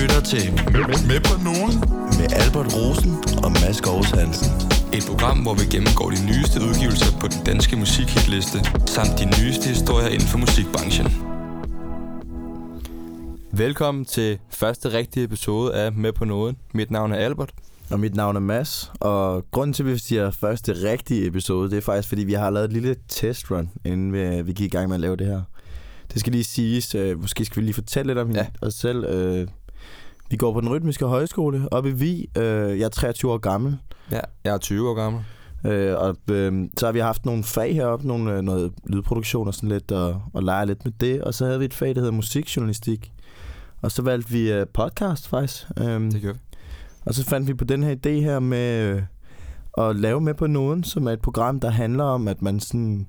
lytter til Med på nogen med Albert Rosen og Mads Gårds Hansen. Et program, hvor vi gennemgår de nyeste udgivelser på den danske musikhitliste, samt de nyeste historier inden for musikbranchen. Velkommen til første rigtige episode af Med på Noget. Mit navn er Albert. Og mit navn er Mads, og grunden til, at vi siger første rigtige episode, det er faktisk, fordi vi har lavet et lille testrun, inden vi, vi gik i gang med at lave det her. Det skal lige siges, øh, måske skal vi lige fortælle lidt om ja. os selv. Øh, vi går på den rytmiske højskole oppe i Vi. Øh, jeg er 23 år gammel. Ja, jeg er 20 år gammel. Øh, og øh, så har vi haft nogle fag heroppe, nogle, øh, noget lydproduktion og sådan lidt, og, og lege lidt med det. Og så havde vi et fag, der hedder musikjournalistik. Og så valgte vi øh, podcast faktisk. Øh, det gør vi. Og så fandt vi på den her idé her med øh, at lave med på nogen, som er et program, der handler om, at man sådan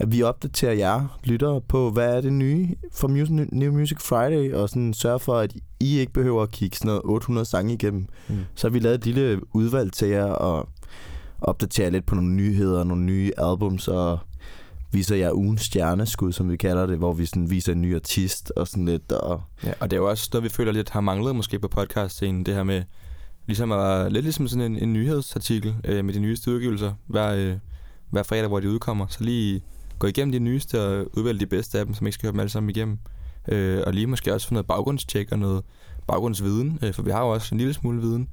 at vi opdaterer jer lyttere på, hvad er det nye for Music, New Music Friday, og sådan sørger for, at I ikke behøver at kigge sådan noget 800 sange igennem. Mm. Så har vi lavet et lille udvalg til jer, og opdaterer lidt på nogle nyheder, nogle nye albums, og viser jer ugens stjerneskud, som vi kalder det, hvor vi sådan viser en ny artist og sådan lidt. Og... Ja, og det er jo også noget, vi føler lidt har manglet måske på podcast-scenen, det her med ligesom at, lidt ligesom sådan en, en nyhedsartikel øh, med de nyeste udgivelser hver, øh, hver fredag, hvor de udkommer. Så lige gå igennem de nyeste og udvælge de bedste af dem, som ikke skal høre dem alle sammen igennem. Øh, og lige måske også få noget baggrundstjek og noget baggrundsviden, øh, for vi har jo også en lille smule viden.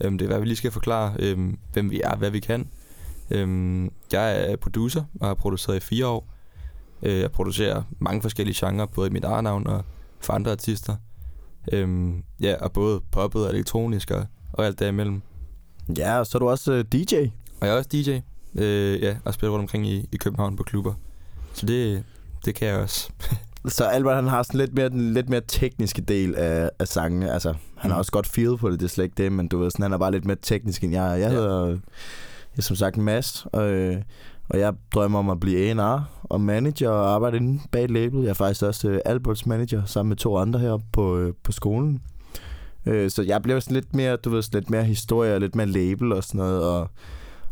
Øh, det er, hvad vi lige skal forklare, øh, hvem vi er, hvad vi kan. Øh, jeg er producer og har produceret i fire år. Øh, jeg producerer mange forskellige genrer, både i mit eget navn og for andre artister. Øh, ja, og både poppet og elektronisk og, og alt derimellem. Ja, og så er du også øh, DJ. Og jeg er også DJ. Øh, ja, og spiller rundt omkring i, i København på klubber. Så det, det kan jeg også. så Albert han har sådan lidt mere, den lidt mere tekniske del af, af sangene. Altså, han mm. har også godt feel på det, det er slet ikke det, men du ved, sådan, han er bare lidt mere teknisk end jeg. Jeg ja. hedder, jeg er som sagt Mads, og, og jeg drømmer om at blive A&R og manager og arbejde inde bag label. Jeg er faktisk også uh, Alberts manager sammen med to andre her på, uh, på skolen. Uh, så jeg bliver sådan lidt mere, du ved, sådan lidt mere historie og lidt mere label og sådan noget, og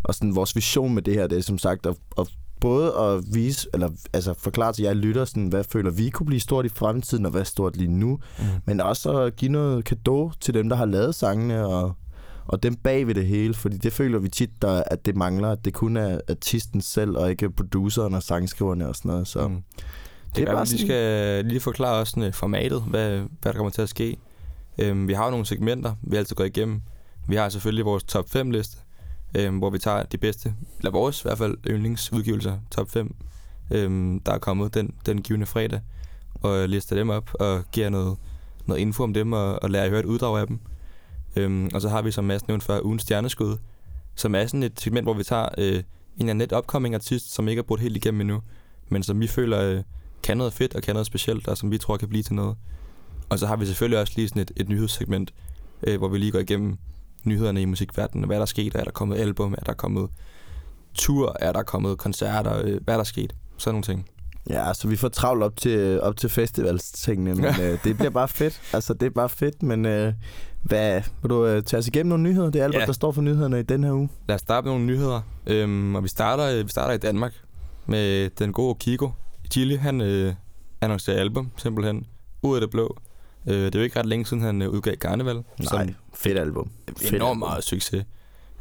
og sådan vores vision med det her, det er som sagt at, at både at vise, eller altså forklare til jer lytter, sådan, hvad føler vi kunne blive stort i fremtiden, og hvad er stort lige nu, mm. men også at give noget kado til dem, der har lavet sangene, og, og dem bag ved det hele, fordi det føler vi tit, der, at det mangler, at det kun er artisten selv, og ikke produceren og sangskriverne og sådan noget, så... Mm. Det, det er bare, sådan... vi skal lige forklare også sådan, formatet, hvad, hvad der kommer til at ske. Øhm, vi har jo nogle segmenter, vi altid går igennem. Vi har selvfølgelig vores top 5 liste, øh, hvor vi tager de bedste, eller vores i hvert fald yndlingsudgivelser, top 5, øh, der er kommet den, den givende fredag, og lister dem op og giver noget, noget info om dem og, og lærer at høre et uddrag af dem. Øh, og så har vi, som Mads nævnte før, ugens stjerneskud, som er sådan et segment, hvor vi tager øh, en af net upcoming artist, som ikke er brugt helt igennem endnu, men som vi føler øh, kan noget fedt og kan noget specielt, og som vi tror kan blive til noget. Og så har vi selvfølgelig også lige sådan et, et nyhedssegment, øh, hvor vi lige går igennem nyhederne i musikverdenen. Hvad er der sket? Er der kommet album? Er der kommet tur? Er der kommet koncerter? Øh, hvad er der sket? Sådan nogle ting. Ja, altså vi får travlt op til, op til festivalstingene, men øh, det bliver bare fedt. Altså det er bare fedt, men øh, hvad, vil du øh, tage os igennem nogle nyheder? Det er Albert, ja. der står for nyhederne i den her uge. Lad os starte med nogle nyheder, øhm, og vi starter, øh, vi starter i Danmark med den gode Kiko. Chili, han øh, annoncerer album simpelthen ud af det blå. Øh, det er jo ikke ret længe siden, han øh, udgav Carnival. Nej, som fedt album. Fedt enormt meget succes.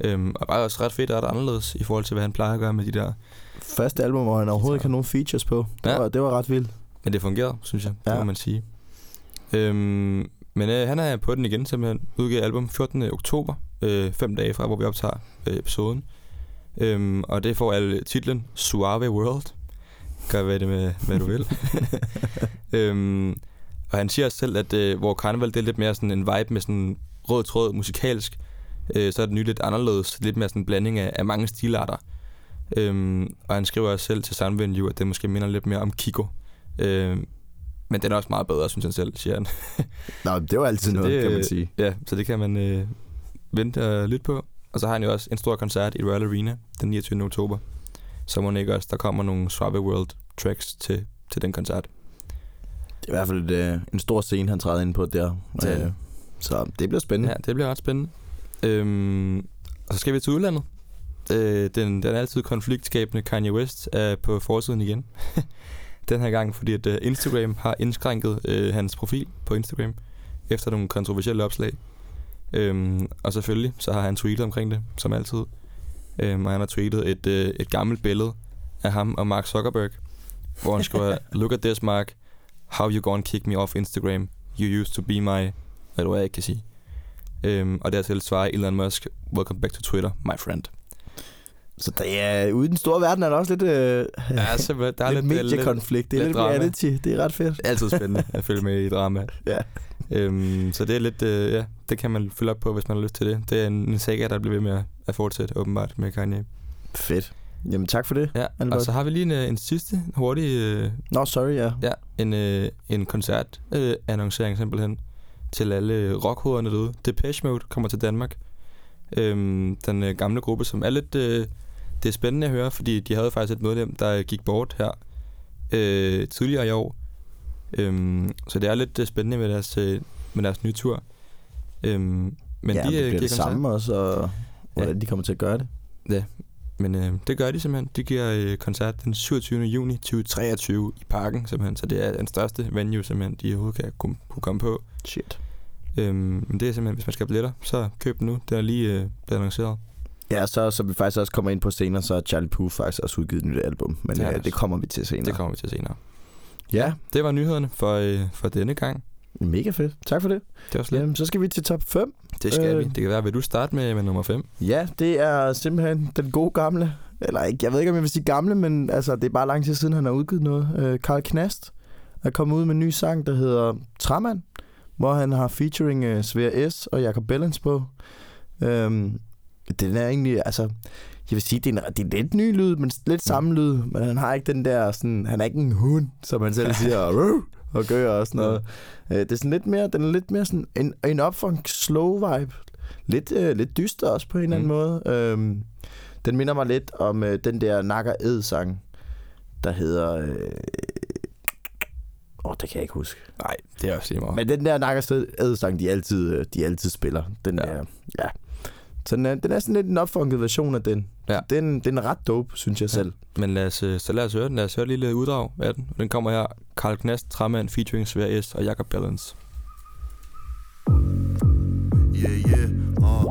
Øhm, og bare også ret fedt og ret anderledes i forhold til, hvad han plejer at gøre med de der... Første album, hvor han overhovedet ikke har nogen features på. Det, ja. var, det var ret vildt. Men det fungerede, synes jeg. Ja. Det må man sige. Øhm, men øh, han er på den igen, simpelthen. Udgav album 14. oktober. Øh, fem dage fra, hvor vi optager øh, episoden. Øhm, og det får alle titlen Suave World. Gør hvad det med, hvad du vil. øhm, og han siger også selv, at øh, hvor Carnival det er lidt mere sådan en vibe med sådan rød tråd musikalsk, øh, så er det nyt lidt anderledes, lidt mere sådan en blanding af, af mange stilarter. Øhm, og han skriver også selv til Soundvenue, at det måske minder lidt mere om Kiko. Øhm, men den er også meget bedre, synes han selv, siger han. Nå, det var altid noget, det, kan man sige. Ja, så det kan man øh, vente og lytte på. Og så har han jo også en stor koncert i Royal Arena den 29. oktober. Så må ikke også, der kommer nogle Suave World tracks til, til den koncert. Det er i hvert fald et, øh, en stor scene, han træder ind på der. Det. Øh, så det bliver spændende. Ja, det bliver ret spændende. Øhm, og så skal vi til udlandet. Øh, den, den altid konfliktskabende Kanye West er på forsiden igen. den her gang, fordi at uh, Instagram har indskrænket uh, hans profil på Instagram. efter nogle kontroversielle opslag. Øhm, og selvfølgelig, så har han tweetet omkring det, som altid. Øhm, og han har tweetet et, øh, et gammelt billede af ham og Mark Zuckerberg, hvor han skriver, Look at this, Mark. How you gonna kick me off Instagram? You used to be my... Hvad du er, jeg ikke kan sige. Øhm, og dertil svarer Elon Musk, Welcome back to Twitter, my friend. Så det er, ude i den store verden er der også lidt, øh, Ja, så der er lidt, lidt, mediekonflikt. Det er lidt lidt, reality. Det er ret fedt. altid spændende at følge med i drama. Ja. Øhm, så det er lidt, øh, ja, det kan man følge op på, hvis man har lyst til det. Det er en, en saga, der bliver ved med at, at fortsætte, åbenbart, med Kanye. Fedt. Jamen tak for det. Ja, Albert. og så har vi lige en, øh, en sidste hurtig, øh, Nå, sorry, ja. ja, en, øh, en koncert øh, annoncering simpelthen til alle rockhoderne derude. Depeche Mode kommer til Danmark. Øhm, den øh, gamle gruppe, som er lidt, øh, det er spændende at høre, fordi de havde faktisk et medlem, der gik bort her øh, tidligere i år. Øhm, så det er lidt øh, spændende med deres, øh, med deres nye tur. Øhm, men ja, de det øh, bliver det samme også, og hvordan Ja. de kommer til at gøre det. Men øh, det gør de simpelthen. De giver øh, koncert den 27. juni 2023 i parken simpelthen. Så det er den største venue simpelthen, de overhovedet kan kunne, kunne komme på. Shit. Øhm, men det er simpelthen, hvis man skal have billetter, så køb den nu. Den er lige øh, blevet annonceret. Ja, så som vi faktisk også kommer ind på senere, så har Charlie Puth faktisk også udgivet et nyt album. Men Det det, ja, han det kommer vi til senere. Det kommer vi til senere. Ja, Det var nyhederne for, øh, for denne gang. Mega fedt. Tak for det. Det var slet. Jamen, så skal vi til top 5. Det skal øh. vi. Det kan være, vil du starte med, med nummer 5? Ja, det er simpelthen den gode gamle. Eller ikke, jeg ved ikke, om jeg vil sige gamle, men altså, det er bare lang tid siden, han har udgivet noget. Øh, Karl Knast er kommet ud med en ny sang, der hedder Træmand, hvor han har featuring øh, Svea S. og Jacob Bellens på. Øhm, den er egentlig, altså, jeg vil sige, det er, en, det er lidt ny lyd, men lidt samme lyd, men han har ikke den der, sådan, han er ikke en hund, som han selv siger, og gør og sådan noget. Øh, det er sådan lidt mere, den er lidt mere sådan en, en upfunk slow vibe. Lidt, øh, lidt dyster også på en eller anden Mm. måde. Øhm, den minder mig lidt om øh, den der Nakker Ed sang, der hedder... Øh... Åh, det kan jeg ikke huske. Nej, det er også lige meget. Men den der Nakker Ed sang, de altid, øh, de altid spiller. Den Ja. ja. Der, ja. Så den er, den er sådan lidt en opfunket version af den. Ja. Den, den er ret dope, synes jeg Ja. selv. Men lad os, øh, så lad os høre den. Lad os høre et lille uddrag af den. Den kommer her. Karl Knast, Træmand, featuring Svær S og Jacob Bellens. Yeah, yeah, uh.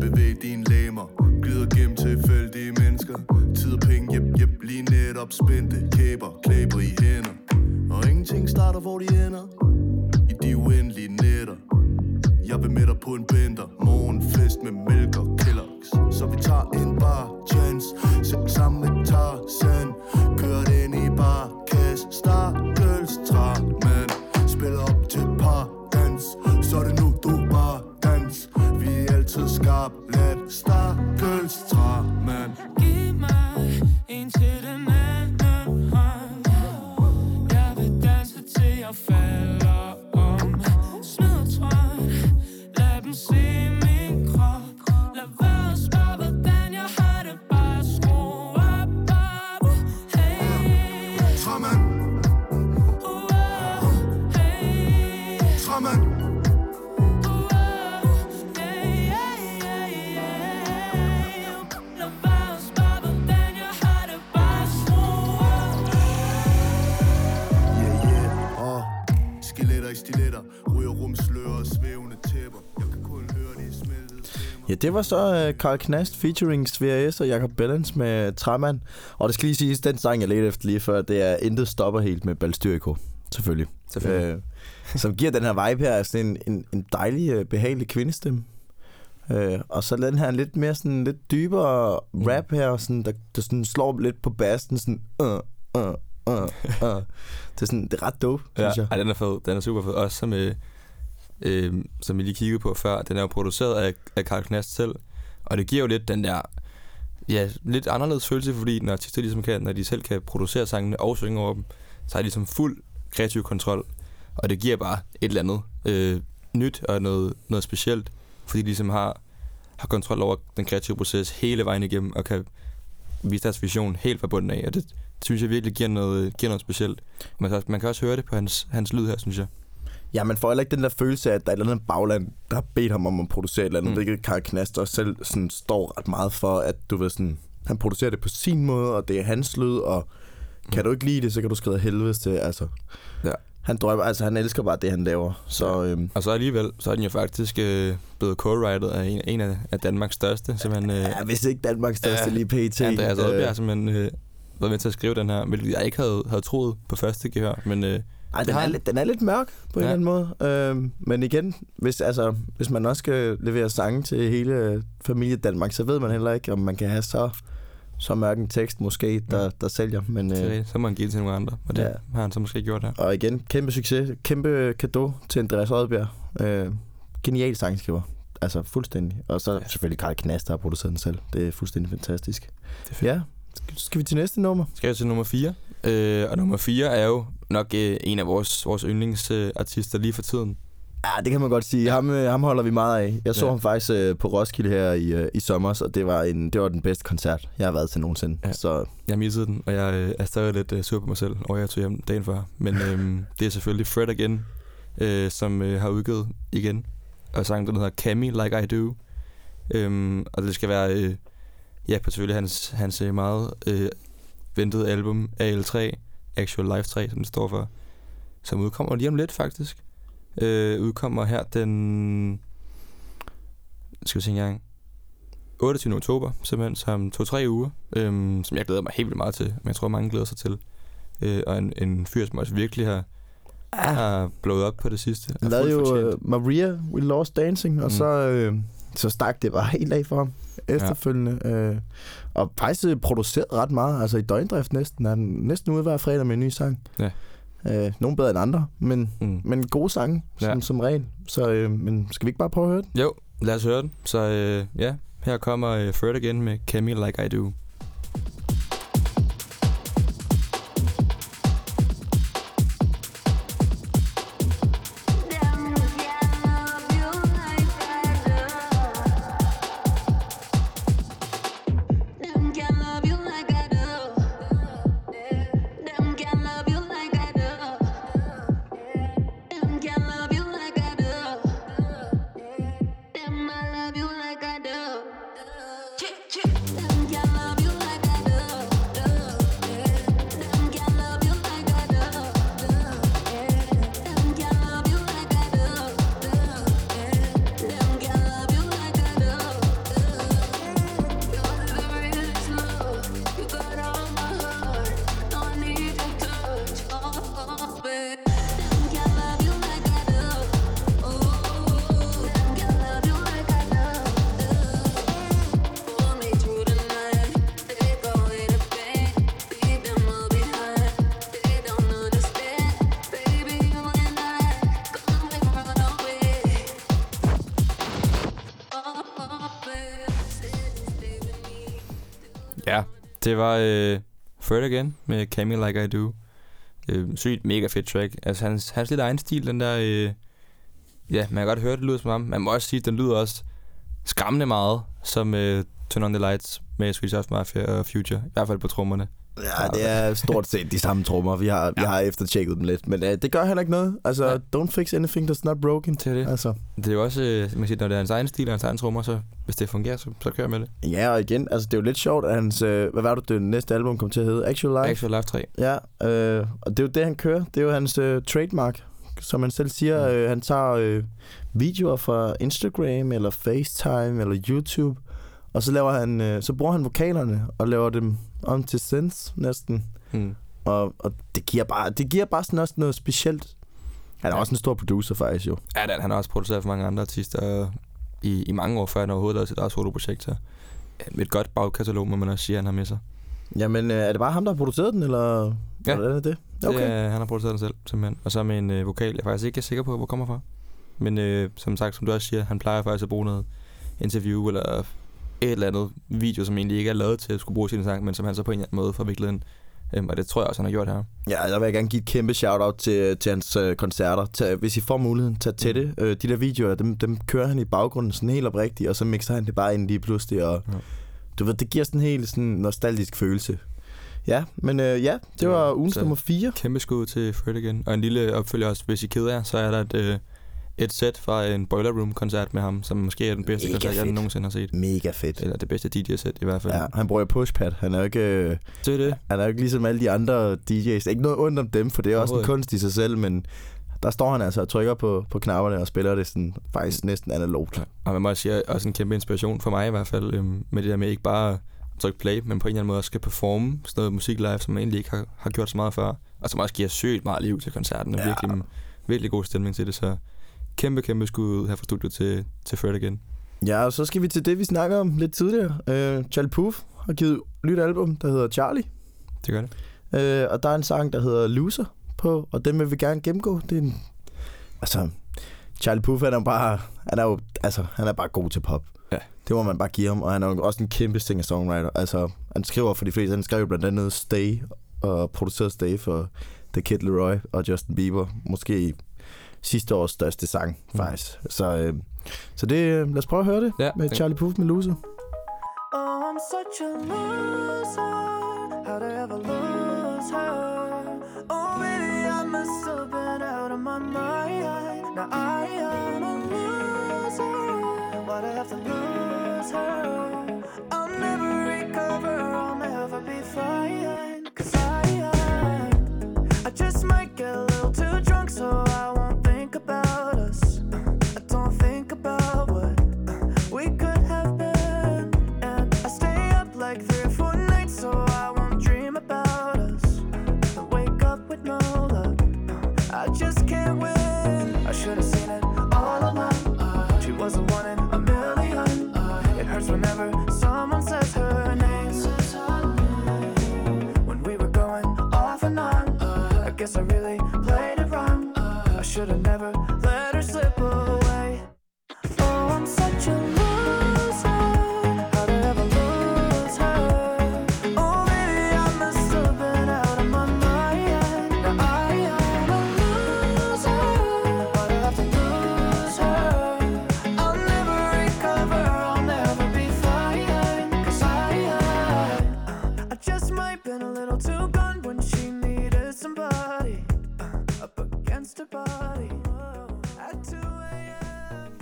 Bevæg dine læmer Glider gennem tilfældige mennesker Tid og penge, jep, jep, lige netop spændte Kæber, klæber i hænder Og ingenting starter, hvor de ender I de uendelige jeg vil med dig på en bender Morgenfest med mælk og Kellogg's. Så vi tager en bar chance Sæt sammen det var så uh, Karl Knast featuring Svea S. og Jacob Bellens med Træmand. Og det skal lige siges, den sang, jeg ledte efter lige før, det er Intet stopper helt med Balstyriko. Selvfølgelig. Selvfølgelig. Øh, som giver den her vibe her, altså en, en, en dejlig, øh, behagelig kvindestemme. Øh, og så den her lidt mere sådan lidt dybere rap her, sådan, der, der sådan slår lidt på bassen, sådan uh, uh, uh, uh. Det er sådan, det er ret dope, Ja, synes jeg. ej, den er fed. Den er super fed. Også som, øh, som vi lige kiggede på før. Den er jo produceret af, af Carl Knast selv. Og det giver jo lidt den der... Ja, lidt anderledes følelse, fordi når artister ligesom kan, når de selv kan producere sangene og synge over dem, så har de ligesom fuld kreativ kontrol. Og det giver bare et eller andet øh, nyt og noget, noget specielt, fordi de ligesom har, har kontrol over den kreative proces hele vejen igennem, og kan vise deres vision helt fra bunden af. Og det synes jeg virkelig giver noget, giver noget specielt. Man kan, også, man kan også høre det på hans, hans lyd her, synes jeg. Ja, man får heller ikke den der følelse af, at der er et eller andet bagland, der har bedt ham om at producere et eller andet, Mm. hvilket Karl Knast også selv sådan, står ret meget for, at du ved sådan, han producerer det på sin måde, og det er hans lyd, og kan Mm. du ikke lide det, så kan du skrive helvedes til, altså. Ja. han drømmer, altså han elsker bare det, han laver. Så øhm, Og så alligevel, så er den jo faktisk øh, blevet co-writer af en, en af, af Danmarks største, simpelthen øh, ja, hvis ikke Danmarks største Ja, lige pt. Andreas Oddbjerg, Øh, simpelthen øh, været med til at skrive den her, hvilket jeg ikke havde, havde troet på første gehør, men øh, Ej, den er, lidt, den er lidt mørk på en Ja. eller anden måde. Øhm, men igen, hvis, altså, hvis man også skal levere sange til hele familie Danmark, så ved man heller ikke, om man kan have så, så mørk en tekst måske, der, Ja. der sælger. Men, øh. øh, så må han give det til nogle andre, og det Ja. har han så måske gjort her. og igen, kæmpe succes. Kæmpe kado til Andreas Oddbjerg. Øh, genial sangskriver. Altså fuldstændig. Og så Ja. selvfølgelig Karl Knast, der har produceret den selv. Det er fuldstændig fantastisk. Det er fedt. Ja, skal vi til næste nummer? Skal jeg til nummer 4? Øh, og nummer 4 er jo nok øh, en af vores, vores yndlingsartister lige for tiden. Ja, det kan man godt sige. Ham, øh, ham holder vi meget af. Jeg så Ja. ham faktisk øh, på Roskilde her i, øh, i sommer, og det var, en, det var den bedste koncert, jeg har været til nogensinde. Ja. Så Jeg missede den, og jeg øh, er stadig lidt øh, sur på mig selv, over jeg tog hjem dagen før. Men øh, det er selvfølgelig Fred Again, øh, som øh, har udgivet igen. Og sangen, den hedder Cammy Like I Do. Øhm, og det skal være, øh, ja, på selvfølgelig hans, hans øh, meget øh, ventede album AL3, Actual Life 3, som det står for. Som udkommer lige om lidt, faktisk. Øh, udkommer her den... Skal vi se engang. 28. oktober, simpelthen, som to-tre uger, øhm, som jeg glæder mig helt vildt meget til, men jeg tror, mange glæder sig til. Øh, og en, en fyr, som også virkelig har, Ah. har blået op på det sidste. lavede fuldt jo øh, Maria, We Lost Dancing, og mm. så, øh, så stak det bare helt af for ham efterfølgende. Ja. Øh, og faktisk øh, produceret ret meget, altså i døgndrift næsten. Er næsten ude hver fredag med en ny sang. Ja. Øh, nogle bedre end andre, men, Mm. men gode sange, som, Ja. som regel. Så øh, men skal vi ikke bare prøve at høre den? Jo, lad os høre den. Så øh, ja, her kommer øh, Fred igen med Cammy Like I Do. Det var øh, Fred igen med Cammy Like I Do. Øh, sygt mega fedt track. Altså hans, hans lidt egen stil, den der... Øh, ja, man kan godt høre, det lyder som ham. Man må også sige, at den lyder også skræmmende meget, som øh, Turn On The Lights med Swedish House Mafia og Future. I hvert fald på trommerne. Ja, det er stort set de samme trommer. Vi har, vi har eftertjekket dem lidt, men øh, det gør heller ikke noget. Altså, Ja. don't fix anything that's not broken. Er det. Altså, Det er jo også, øh, man siger, når det er hans egen stil og hans egen trommer, så hvis det fungerer, så, så kører med det. ja, og igen, altså, det er jo lidt sjovt, at hans, øh, hvad var det, det næste album kom til at hedde? Actual Life? Actual Life 3. Ja, øh, og det er jo det, han kører. Det er jo hans øh, trademark, som han selv siger. Mm. Øh, han tager øh, videoer fra Instagram, eller FaceTime, eller YouTube, og så, laver han, øh, så bruger han vokalerne og laver dem om til synths næsten. Hmm. Og, og det, giver bare, det giver bare sådan også noget specielt. Han er Ja. også en stor producer faktisk jo. Ja, det, han har også produceret for mange andre artister i, i mange år, før han overhovedet lavede sit eget soloprojekt. Så et godt bagkatalog, må man også sige, han har med sig. Jamen, øh, er det bare ham, der har produceret den, eller Ja. hvordan er det? Okay. Det, er, han har produceret den selv, simpelthen. Og så med en øh, vokal, jeg faktisk ikke er sikker på, hvor kommer fra. Men øh, som sagt, som du også siger, han plejer faktisk at bruge noget interview eller et eller andet video, som egentlig ikke er lavet til at skulle bruge sin sang, men som han så på en eller anden måde får viklet ind. Øhm, og det tror jeg også, han har gjort her. Ja, der vil jeg gerne give et kæmpe shout-out til, til hans øh, koncerter. Tag, hvis I får muligheden, tag til det. Øh, de der videoer, dem, dem kører han i baggrunden sådan helt oprigtigt, og så mixer han det bare ind lige pludselig. Og, Ja. Du ved, det giver sådan en helt sådan nostalgisk følelse. Ja, men øh, ja, det var ugens nummer 4. Kæmpe skud til Fred igen. Og en lille opfølger også, hvis I keder jer, så er der et, øh, et sæt fra en Boiler Room-koncert med ham, som måske er den bedste Mega koncert, jeg fedt. nogensinde har set. Mega fedt. Eller det bedste DJ-sæt i hvert fald. Ja, han bruger pushpad. Han er jo ikke, øh, Det er det. han er jo ikke ligesom alle de andre DJ's. Ikke noget ondt om dem, for det er også en kunst i sig selv, men der står han altså og trykker på, på knapperne og spiller det sådan, faktisk næsten analogt. Ja. Og man må også sige, også en kæmpe inspiration for mig i hvert fald, øhm, med det der med ikke bare at trykke play, men på en eller anden måde også skal performe sådan noget musik live, som man egentlig ikke har, har gjort så meget før. Og som også giver sygt meget liv til koncerten, og ja. virkelig, virkelig god stemning til det, så kæmpe, kæmpe skud ud her fra studiet til, til Fred igen. Ja, og så skal vi til det, vi snakker om lidt tidligere. Øh, Charlie Puth har givet et nyt album, der hedder Charlie. Det gør det. Øh, og der er en sang, der hedder Loser på, og den vil vi gerne gennemgå. Det er en, altså, Charlie Puth, han er bare, han er jo, altså, han er bare god til pop. Ja. Det må man bare give ham, og han er jo også en kæmpe singer-songwriter. Altså, han skriver for de fleste, han skrev jo blandt andet Stay, og producerede Stay for The Kid Leroy og Justin Bieber. Måske sidste års største sang, Mm. faktisk. Så, øh, så det, øh, lad os prøve at høre det Ja, med det- Charlie Puth med Loser. Oh, I'm such a loser. How'd I ever lose her? Oh, baby, I must have been out of my mind. Now I am a loser. Why'd I have to lose her? I'll never recover. I'll never be fine.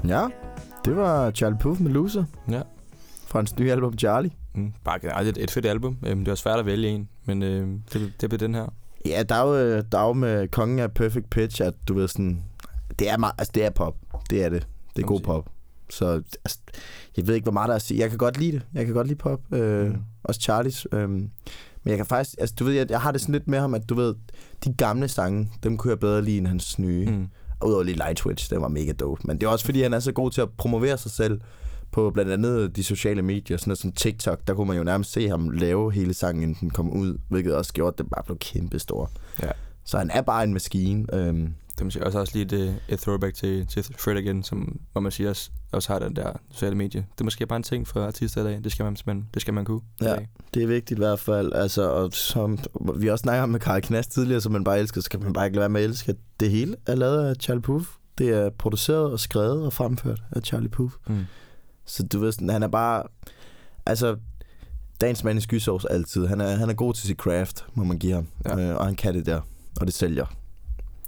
Ja, det var Charlie Puth med Loser Ja. fra hans nye album Charlie. Mm, bare generelt et, et fedt album. Øhm, det var svært at vælge en, men øh, det, det blev den her. Ja, der er jo, øh, der er jo med kongen af Perfect Pitch, at du ved sådan, det er, meget, altså det er pop. Det er det. Det er god pop. Så altså, jeg ved ikke, hvor meget der er at sige. Jeg kan godt lide det. Jeg kan godt lide pop. Øh, mm. Også Charlies. Øh, men jeg kan faktisk, altså du ved, jeg, jeg har det sådan lidt med ham, at du ved, de gamle sange, dem kunne jeg bedre lide end hans nye. Mm. Udover lige Light Switch, den var mega dope. Men det er også fordi, han er så god til at promovere sig selv på blandt andet de sociale medier, sådan noget som TikTok, der kunne man jo nærmest se ham lave hele sangen, inden den kom ud, hvilket også gjorde, at den bare blev kæmpe stor. Ja. Så han er bare en maskine. Øhm, Det må sige også, også lige et, øh, et throwback til, til Fred igen, som, hvor man siger også, også har den der sociale medie. Det er måske bare en ting for artister i dag. Det skal man, man, det skal man kunne. Ja. det er vigtigt i hvert fald. Altså, og som vi også snakker om med Karl Knast tidligere, som man bare elsker, så skal man bare ikke lade være med at elske. Det hele er lavet af Charlie Puth. Det er produceret og skrevet og fremført af Charlie Puth. Mm. Så du ved sådan, han er bare... Altså, dagens mand i skysovs altid. Han er, han er god til sit craft, må man give ham. Ja. Øh, og han kan det der. Og det sælger.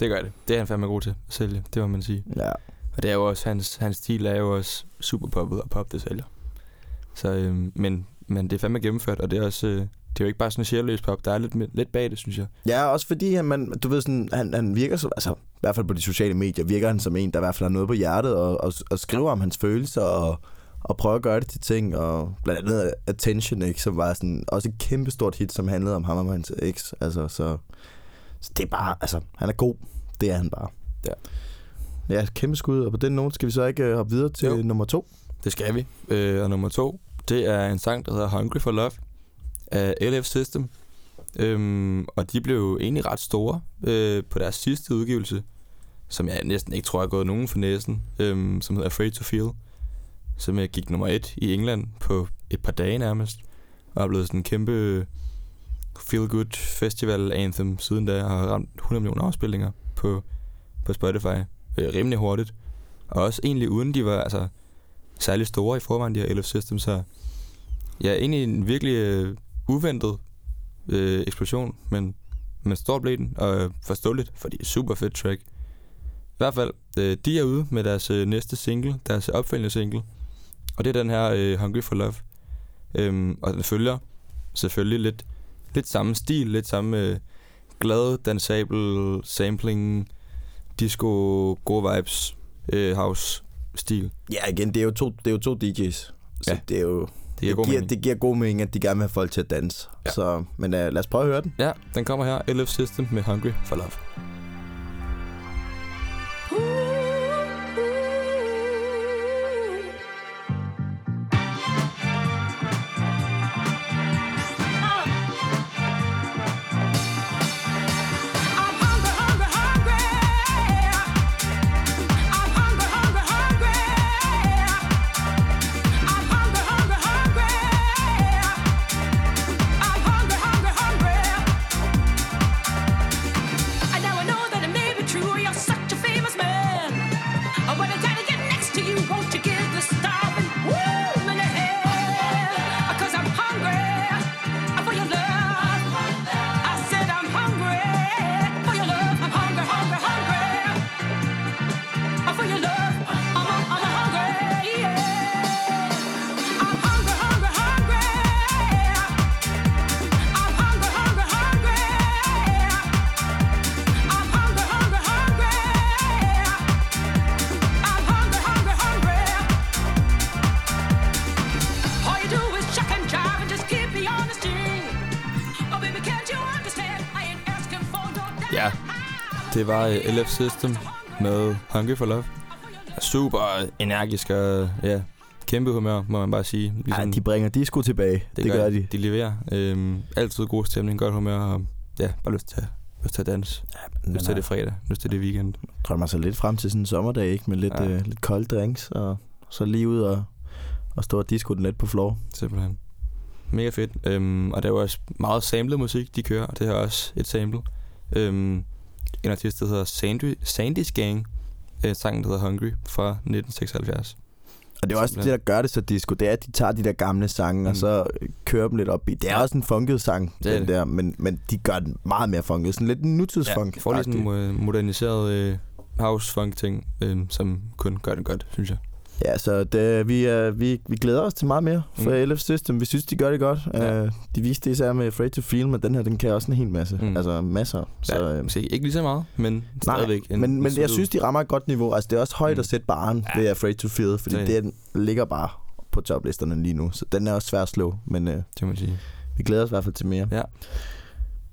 Det gør det. Det er han fandme god til at sælge, det må man sige. Ja. Og det er jo også, hans, hans stil er jo også super poppet, og pop det sælger. Så, øhm, men, men det er fandme gennemført, og det er også, øh, det er jo ikke bare sådan en sjælløs pop, der er lidt, lidt bag det, synes jeg. Ja, også fordi han, man, du ved sådan, han, han virker som, altså i hvert fald på de sociale medier, virker han som en, der i hvert fald har noget på hjertet, og, og, og skriver om hans følelser, og, og prøver at gøre det til ting, og blandt andet Attention, ikke, som var sådan, også et kæmpestort hit, som handlede om ham og hans eks, altså, så, så det er bare, altså, han er god, det er han bare. Ja. Ja, kæmpe skud, og på den note skal vi så ikke øh, hoppe videre til Jo. nummer to. Det skal vi. Øh, og nummer to, det er en sang, der hedder Hungry for Love af LF System. Øhm, og de blev egentlig ret store øh, på deres sidste udgivelse, som jeg næsten ikke tror er gået nogen for næsen, øhm, som hedder Afraid to Feel, som jeg gik nummer et i England på et par dage nærmest, og er blevet sådan en kæmpe feel good festival anthem siden da, har ramt 100 millioner afspilninger på, på Spotify øh, rimelig hurtigt. Og også egentlig uden de var altså, særlig store i forvejen, de her LF Systems, så ja, egentlig en virkelig øh, uventet øh, eksplosion, men, men stort blev den, og øh, forståeligt, fordi super fedt track. I hvert fald, øh, de er ude med deres øh, næste single, deres opfølgende single. Og det er den her øh, Hungry for Love. Øhm, og den følger selvfølgelig lidt, lidt samme stil, lidt samme øh, glad, dansabel, sampling, disco, gode vibes, øh, house stil. Ja, igen, det er jo to, det er jo to DJ's. Så Ja. det er jo... Det giver Det giver, mening. det giver god mening, at de gerne vil have folk til at danse. Ja. Så, men uh, lad os prøve at høre den. Ja, den kommer her. LF System med Hungry for Love. Ja, det var øh, LF System med Hungry for Love. Super energisk og ja, kæmpe humør, må man bare sige. Ligesom, ja, de bringer disco tilbage. Det, det gør de. De leverer. Øhm, altid god stemning, godt humør og ja, bare lyst til, lyst til at danse. Men, Lyst til det fredag, lyst til det weekend. drømmer sig lidt frem til sådan en sommerdag, ikke? Med lidt, Ja. ja. øh, lidt kolde drinks, og så lige ud og, og stå og disco den lidt på floor. Simpelthen. Mega fedt. Øhm, og der er jo også meget samlet musik, de kører, og det her er også et sample. Øhm, en artist, der hedder Sandy, Sandy's Gang, øh, sangen, der hedder Hungry fra 1976. Og det er også det, Simpelthen. der gør det så disco, det er, at de tager de der gamle sange, mm. og så øh, kører dem lidt op i. Det er Ja. også en funket sang, Det den det. der, men, men de gør den meget mere funket. Sådan lidt en nutidsfunk. får lige sådan en øh, moderniseret øh, house-funk-ting, øh, som kun gør det godt, synes jeg. Ja, så det, vi, er, vi, vi glæder os til meget mere fra Mm. LF System. Vi synes, de gør det godt. Ja. Ja. Uh, de viste det især med Afraid to Feel, men den her, den kan også en hel masse. Mm. Altså masser. Så, Så, øh, måske ikke lige så meget, men nej, stadigvæk. en- men, en men jeg synes, de rammer et godt niveau. Altså, det er også højt Mm. at sætte baren Ja. ved Afraid to Feel, fordi Det den ligger bare på toplisterne lige nu. Så den er også svær at slå, men uh, Det må man sige. vi glæder os i hvert fald til mere. Ja.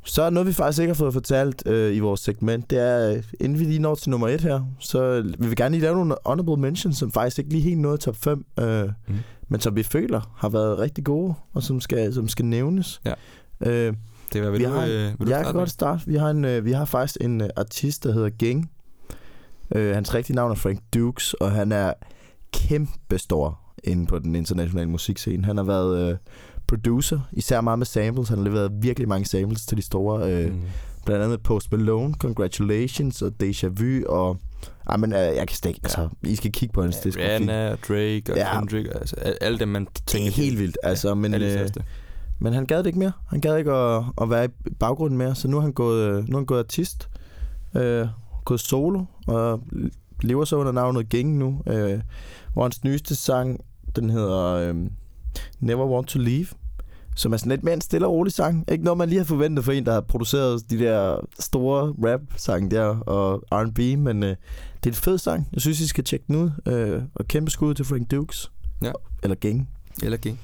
Så er noget, vi faktisk ikke har fået fortalt øh, i vores segment, det er, øh, inden vi lige når til nummer et her, så vil vi gerne lige lave nogle honorable mentions, som faktisk ikke lige helt nåede top 5, øh, Mm. men som vi føler har været rigtig gode, og som skal, som skal nævnes. Ja. Øh, Det var, vil Vi du, har øh, vil du jeg kan godt starte. Vi har, en, øh, vi har faktisk en øh, artist, der hedder Gang. Øh, hans rigtige navn er Frank Dukes, og han er kæmpe stor inde på den internationale musikscene. Han har været øh, producer, især meget med samples. Han har leveret virkelig mange samples til de store, øh, Mm. blandt andet Post Malone, Congratulations og Deja Vu, og ah, men, øh, jeg kan slet ikke, altså, I skal kigge på hans Ja, diskografi. Rihanna, Drake og Ja. Kendrick, altså al- alle dem, man Det tænker er helt vildt, altså, men, alle de øh, men han gad det ikke mere. Han gad ikke at, at være i baggrunden mere, så nu er han gået, øh, nu er han gået artist, øh, gået solo, og lever så under navnet Gang nu, øh, hvor hans nyeste sang, den hedder øh, Never Want To Leave, som er sådan lidt mere en stille og rolig sang. Ikke noget, man lige har forventet for en, der har produceret de der store rap-sange der, og R&B, men øh, det er en fed sang. Jeg synes, I skal tjekke den ud, øh, og kæmpe skud til Frank Dukes. Ja. Eller Gang. Eller King.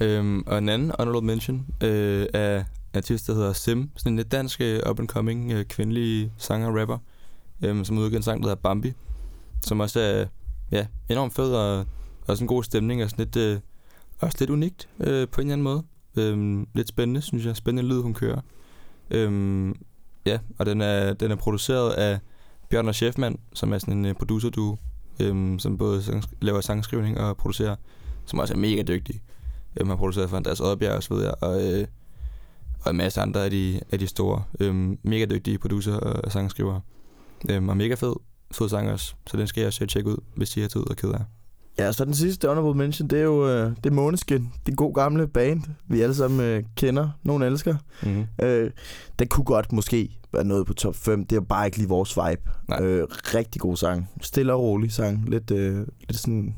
Øhm, og en anden honorable mention øh, er en artist, der hedder Sim. Sådan en lidt dansk øh, up-and-coming øh, kvindelig sanger og rapper, øhm, som udgiver en sang, der hedder Bambi. Som også er ja, enormt fed og også en god stemning og sådan lidt, øh, også lidt unikt øh, på en eller anden måde. Øhm, lidt spændende, synes jeg. Spændende lyd, hun kører. Øhm, ja, og den er, den er produceret af Bjørn og Schæfman, som er sådan en øh, producer du øhm, som både laver sangskrivning og producerer, som også er mega dygtig. Øhm, har produceret for Andreas Oddbjerg og så videre, og, øh, og en masse andre af de, af de store. Øhm, mega dygtige producer og sangskrivere. Øhm, og mega fed, fed sang også, så den skal jeg også tjekke ud, hvis I har tid og ked af. Ja, så den sidste honorable mention, det er jo øh, det er Måneskin. Det gode gamle band, vi alle sammen øh, kender. Nogen elsker. Mm-hmm. Øh, det kunne godt måske være noget på top 5. Det er bare ikke lige vores vibe. Nej. Øh, rigtig god sang. Stille og rolig sang. Lidt, øh, lidt sådan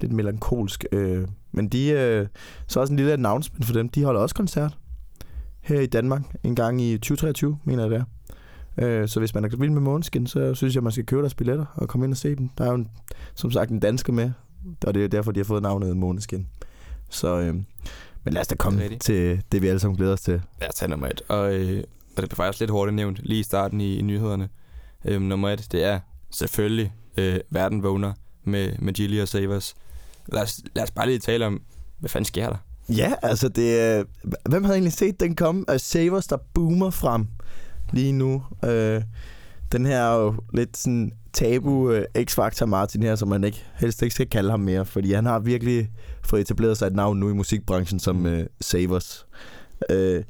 lidt melankolsk. Øh, men de, øh, så også en lille announcement for dem. De holder også koncert her i Danmark en gang i 2023, mener jeg det er. Øh, så hvis man er vild med Måneskin, så synes jeg, man skal købe deres billetter og komme ind og se dem. Der er jo en, som sagt en dansker med, og det er derfor, de har fået navnet Måneskin. Så, øh, men lad os da komme Det til det, vi alle sammen glæder os til. Ja, tag nummer et. Og, øh, og det blev faktisk lidt hurtigt nævnt lige i starten i, i nyhederne. Øhm, nummer et, det er selvfølgelig øh, Verden vågner med, med Gilly og Savers. Lad os, lad os bare lige tale om, hvad fanden sker der? Ja, altså det er... Hvem havde egentlig set den komme? Uh, Savers, der boomer frem lige nu. Uh, den her er jo lidt sådan tabu uh, X-Factor Martin her, som man ikke, helst ikke skal kalde ham mere, fordi han har virkelig fået etableret sig et navn nu i musikbranchen som uh, Savers. Uh,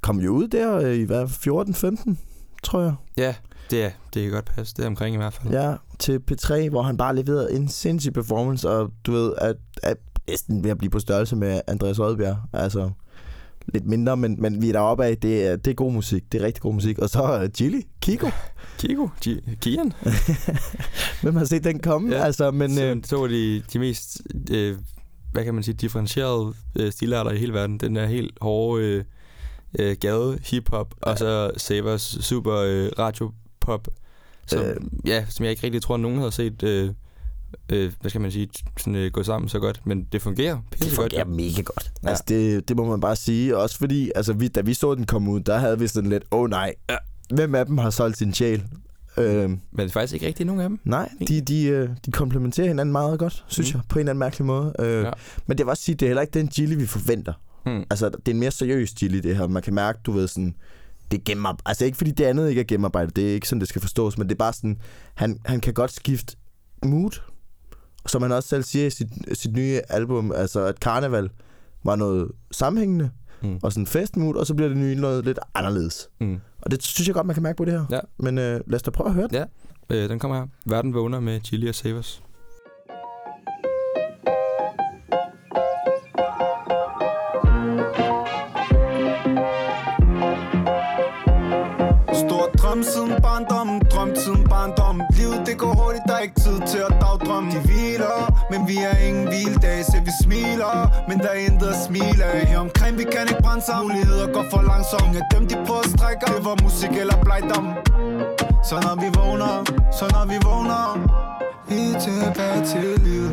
kom jo ud der uh, i hvad, 14-15, tror jeg. Ja, det er, det kan godt passe. Det er omkring i hvert fald. Ja, til P3, hvor han bare leverede en sindssyg performance, og du ved, at, at næsten ved at blive på størrelse med Andreas Rødbjerg. Altså, lidt mindre, men, men vi er deroppe af, det er, det er god musik, det er rigtig god musik. Og så uh, Gilly, Kiko, Kiko, G- Kian. hvem har set den komme? Ja, Ja, altså, men så, øh, så de, de mest, øh, hvad kan man sige, differentierede øh, stilarter i hele verden. Den er helt hårde øh, øh, gade hiphop, og så Savers super øh, radiopop, som, Øh. ja, som jeg ikke rigtig tror, nogen havde set, øh, øh, hvad skal man sige, sådan, øh, gå sammen så godt. Men det fungerer det pisse godt. fungerer mega godt. Ja. Ja. Altså, det, det må man bare sige. Også fordi, altså, vi, da vi så den komme ud, der havde vi sådan lidt, åh oh, nej, Ja. hvem af dem har solgt sin sjæl? Øh, Men det er faktisk ikke rigtig nogen af dem. Nej, de, de, øh, de komplementerer hinanden meget godt, synes Mm. mm. jeg, på en eller anden mærkelig måde. Øh, Ja. ja. Men det vil også sige, det er heller ikke den Gilly, vi forventer. Hmm. Altså, det er en mere seriøs Gilly, det her. Man kan mærke, du ved sådan, det er altså ikke fordi det andet ikke er gennemarbejdet, det er ikke sådan, det skal forstås, men det er bare sådan, han, han kan godt skifte mood. Som han også selv siger i sit, sit nye album, altså at Karneval var noget sammenhængende, Mm. og sådan festmood, og så bliver det nye noget lidt anderledes. Mm. Og det synes jeg godt, man kan mærke på det her. Ja. Men øh, lad os da prøve at høre det. Ja, øh, den kommer her. Verden vågner med Chili og Savers. Stor drøm siden barndommen, drøm siden barndommen det går hurtigt, der er ikke tid til at dagdrømme De hviler, men vi er ingen hviledag Så vi smiler, men der er intet at smile af. Her omkring vi kan ikke brænde sammen. Muligheder går for langsomt Ingen af dem de prøver at strække Det var musik eller blejdom Så når vi vågner, så når vi vågner. Vi er tilbage til livet.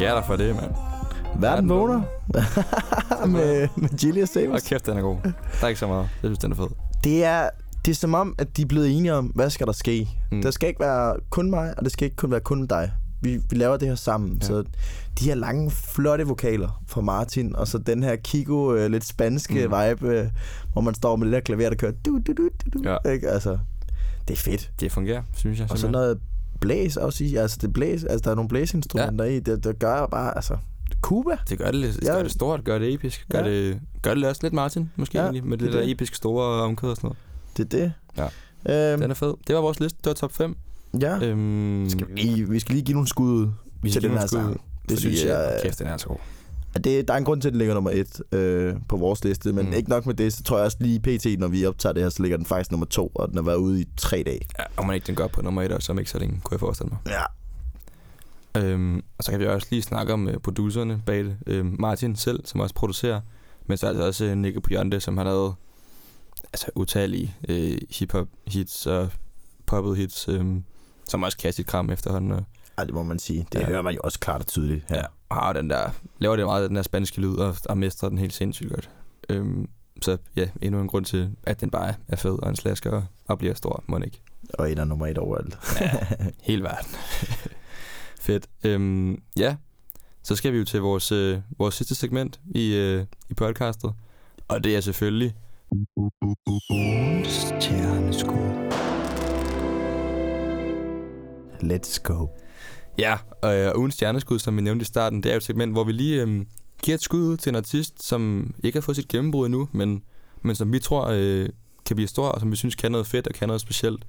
Sker der for det, mand? Verden vågner med, med Gilly og Hold Savers. kæft, den er god. Der er ikke så meget. Jeg synes, den er fed. Det er, det er som om, at de er blevet enige om, hvad skal der ske. Mm. Der skal ikke være kun mig, og det skal ikke kun være kun dig. Vi, vi laver det her sammen. Ja. Så de her lange, flotte vokaler fra Martin, og så den her Kiko, øh, lidt spanske Mm. vibe, øh, hvor man står med det der klaver, der kører du, du, du, du, du, Ja. ikke? Altså, det er fedt. Det fungerer, synes jeg. Og så noget blæs også i, altså det blæs, altså der er nogle blæsinstrumenter ja. i, det, det gør bare, altså, Cuba. Det gør det, Ja. gør det stort, gør det episk. Gør, Ja. det, gør det også lidt Martin, måske Ja, egentlig, med det, det er der det. episk store omkød og sådan noget. Det er det. Ja. Øhm, Den er fed. Det var vores liste. Det var top 5. ja. Øhm, Skal vi, lige, vi skal lige give nogle skud ud vi til skal den give her sang. Det fordi, synes øh, jeg... Kæft, den er så god. Det, der er en grund til, at den ligger nummer et øh, på vores liste, men Mm. ikke nok med det, så tror jeg også lige pt, når vi optager det her, så ligger den faktisk nummer to, og den har været ude i tre dage. Ja, og man ikke den går på nummer 1, så om ikke så længe, kunne jeg forestille mig. Ja. Øhm, og så kan vi også lige snakke om uh, producerne bag det. Øhm, Martin selv, som også producerer, men så er der også uh, Nikke Bionde, som har lavet altså, utallige uh, hip-hop hits og poppet hits, um, som også kan sit kram efterhånden. Og, Ej, det må man sige. Det Ja. ja. hører man jo også klart og tydeligt her. ja. og har den der, laver det meget den der spanske lyd, og, og mestrer den helt sindssygt godt. Øhm, så ja, endnu en grund til, at den bare er fed og en slasker og, og bliver stor, må ikke. Og en er nummer et overalt. Ja, hele verden. Fedt. Øhm, ja, så skal vi jo til vores, øh, vores sidste segment i, øh, i podcastet. Og det er selvfølgelig... Let's go. Ja, og øh, ugens stjerneskud, som vi nævnte i starten, det er jo et segment, hvor vi lige øh, giver et skud ud til en artist, som ikke har fået sit gennembrud endnu, men, men som vi tror øh, kan blive stor, og som vi synes kan noget fedt og kan noget specielt.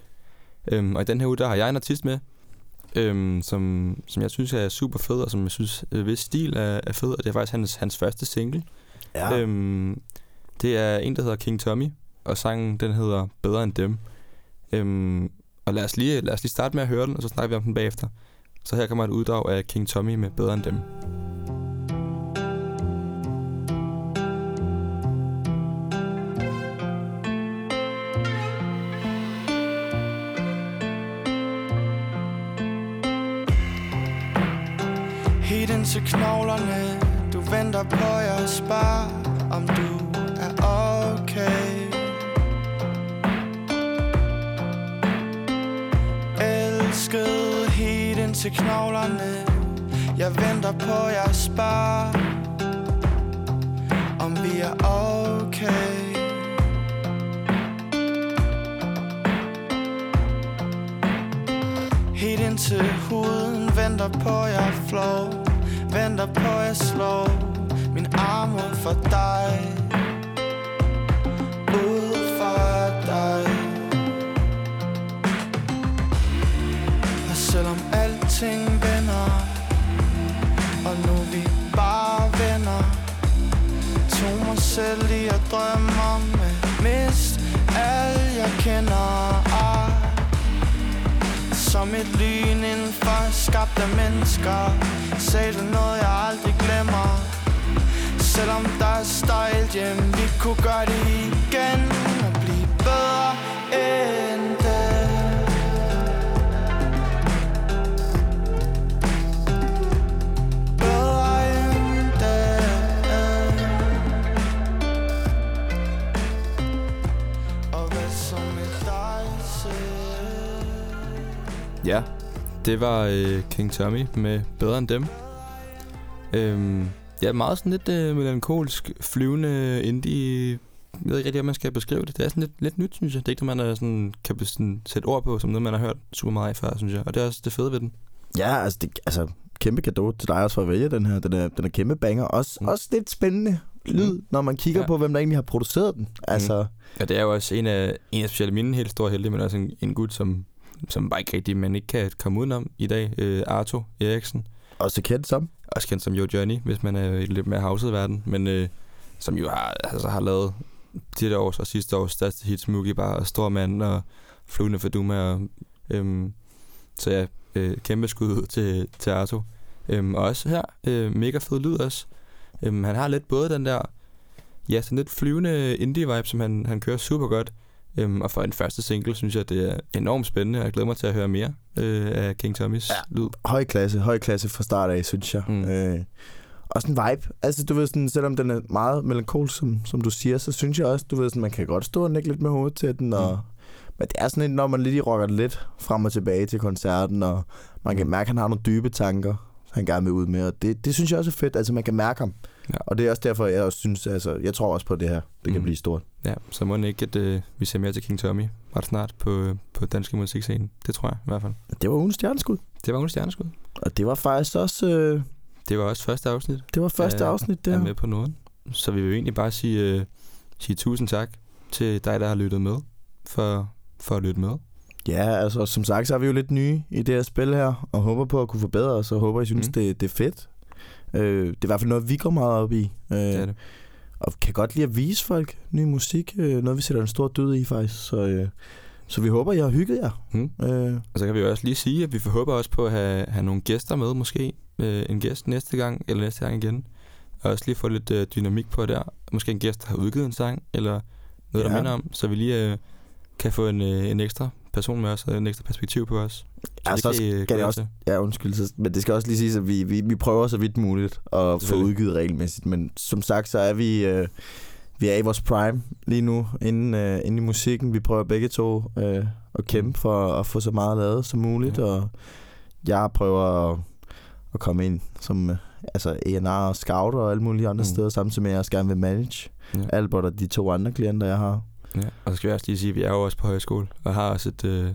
Øhm, og i den her uge, der har jeg en artist med, øhm, som, som jeg synes er super fed, og som jeg synes, øh, hvis stil er, er fed, og det er faktisk hans, hans første single. Ja. Øhm, det er en, der hedder King Tommy, og sangen den hedder Bedre end dem. Øhm, og lad os, lige, lad os lige starte med at høre den, og så snakker vi om den bagefter. Så her kommer et uddrag af King Tommy med Bedre end dem. Helt ind til knoglerne Du venter på jeg spørger Om du er okay Elsket til knoglerne. Jeg venter på jeg spar Om vi er okay. Helt ind til huden Venter på jeg flow Venter på jeg slår Min arm ud for dig. Selv i at drømme om at mist alle jeg kender. Ah. Som et lyn indenfor skabt af mennesker. Sagde du noget jeg aldrig glemmer? Selvom der er støjt hjem Vi kunne gøre det igen. Ja, det var øh, King Tommy med Bedre end dem. Øhm, ja, meget sådan lidt øh, melankolsk, flyvende indie... Jeg ved ikke rigtig, hvordan man skal beskrive det. Det er sådan lidt, lidt nyt, synes jeg. Det er ikke noget, man er sådan, kan sådan, sætte ord på, som noget, man har hørt super meget af før, synes jeg. Og det er også det fede ved den. Ja, altså, det, altså kæmpe gave til dig også for at vælge den her. Den er, den er kæmpe banger. Også, Mm. mm. også lidt spændende lyd, når man kigger Ja. på, hvem der egentlig har produceret den. Altså, Ja, det er jo også en af, en af specielt mine helt store helte, men også en, en gut, som, som bare ikke rigtig, man ikke kan komme udenom i dag. Øh, Arto Eriksen. også kendt som. også kendt som Yo Journey, hvis man er i lidt mere houset verden, men øh, som jo har, altså, har lavet dette års og sidste års største hits, Mugi Bar og Stormand og Flyvende for Duma. Og, øhm, så ja, øh, kæmpe skud ud til, til Arto. Øhm, og også her, øh, mega fed lyd også. Øhm, han har lidt både den der, ja, sådan lidt flyvende indie-vibe, som han, han kører super godt. Øhm, og for en første single, synes jeg, det er enormt spændende, og jeg glæder mig til at høre mere øh, af King Tommys ja. lyd. Høj klasse, høj klasse fra start af, synes jeg. Mm. Øh, også en vibe. Altså, du ved sådan, selvom den er meget melankolsk, som, som du siger, så synes jeg også, du ved sådan, man kan godt stå og nikke lidt med hovedet til den, og, Mm. men det er sådan en, når man lige rocker lidt frem og tilbage til koncerten, og man kan Mm. mærke, at han har nogle dybe tanker, han gerne vil ud med, og det, det synes jeg også er fedt, altså man kan mærke ham. Ja. Og det er også derfor, jeg også synes, altså, jeg tror også på det her, det kan Mm. blive stort. Ja, så må ikke, at øh, vi ser mere til King Tommy ret snart på, på danske musikscene. Det tror jeg i hvert fald. Det var ugens stjerneskud, Det var ugens stjerneskud. og det var faktisk også, øh, Det var også første afsnit, det var første Ja, afsnit der er med på noget. Så vi vil egentlig bare sige, øh, sige tusind tak til dig, der har lyttet med, for, for at lytte med. Ja, altså som sagt, så er vi jo lidt nye i det her spil her, og håber på at kunne forbedre os, og håber, I synes, mm. det, det er fedt. Øh, det er i hvert fald noget, vi går meget op i. Øh, Det er det. Og kan godt lide at vise folk ny musik. Øh, noget, vi sætter en stor død i, faktisk. Så, øh, så vi håber, I har hygget jer. Hmm. Øh, Og så kan vi også lige sige, at vi forhåber også på at have, have nogle gæster med, måske. Øh, en gæst næste gang, eller næste gang igen. Og også lige få lidt øh, dynamik på der. Måske en gæst, der har udgivet en sang, eller noget, der Ja. minder om. Så vi lige øh, kan få en, øh, en ekstra person med os, og en ekstra perspektiv på os. Så I, øh, skal glæde det også- ja, undskyld. Så, men det skal også lige siges, at vi, vi, vi prøver så vidt muligt at få udgivet regelmæssigt. Men som sagt, så er vi... Øh, vi er i vores prime lige nu, inden, øh, inden i musikken. Vi prøver begge to øh, at kæmpe for at få så meget lavet som muligt, Ja. og jeg prøver at, at komme ind som øh, altså A&R og scout og alle mulige andre mm. steder, samtidig med at jeg også gerne vil manage Ja. Albert og de to andre klienter, jeg har. Ja. Og så skal vi også lige sige, at vi er jo også på højskole, og har også et, øh,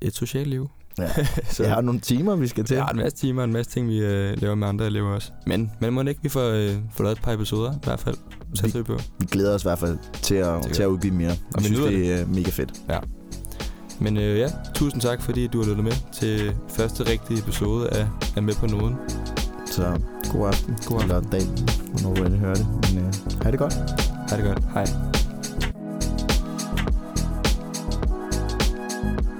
et socialt liv. Ja. så Jeg har nogle timer, vi skal til. har en masse timer og en masse ting, vi øh, laver med andre elever også. Men, men må ikke, vi får, øh, får lavet et par episoder i hvert fald. Satser vi på. Vi glæder os i hvert fald til at, Det til at udgive mere. Og vi synes, det er mega fedt. Men øh, ja, tusind tak, fordi du har lyttet med til første rigtige episode af, af Med på Noden. Så god aften. God aften. Eller dag, hvornår du hører det. Men øh, ha' det godt. Ha' det godt. Hej. Bye.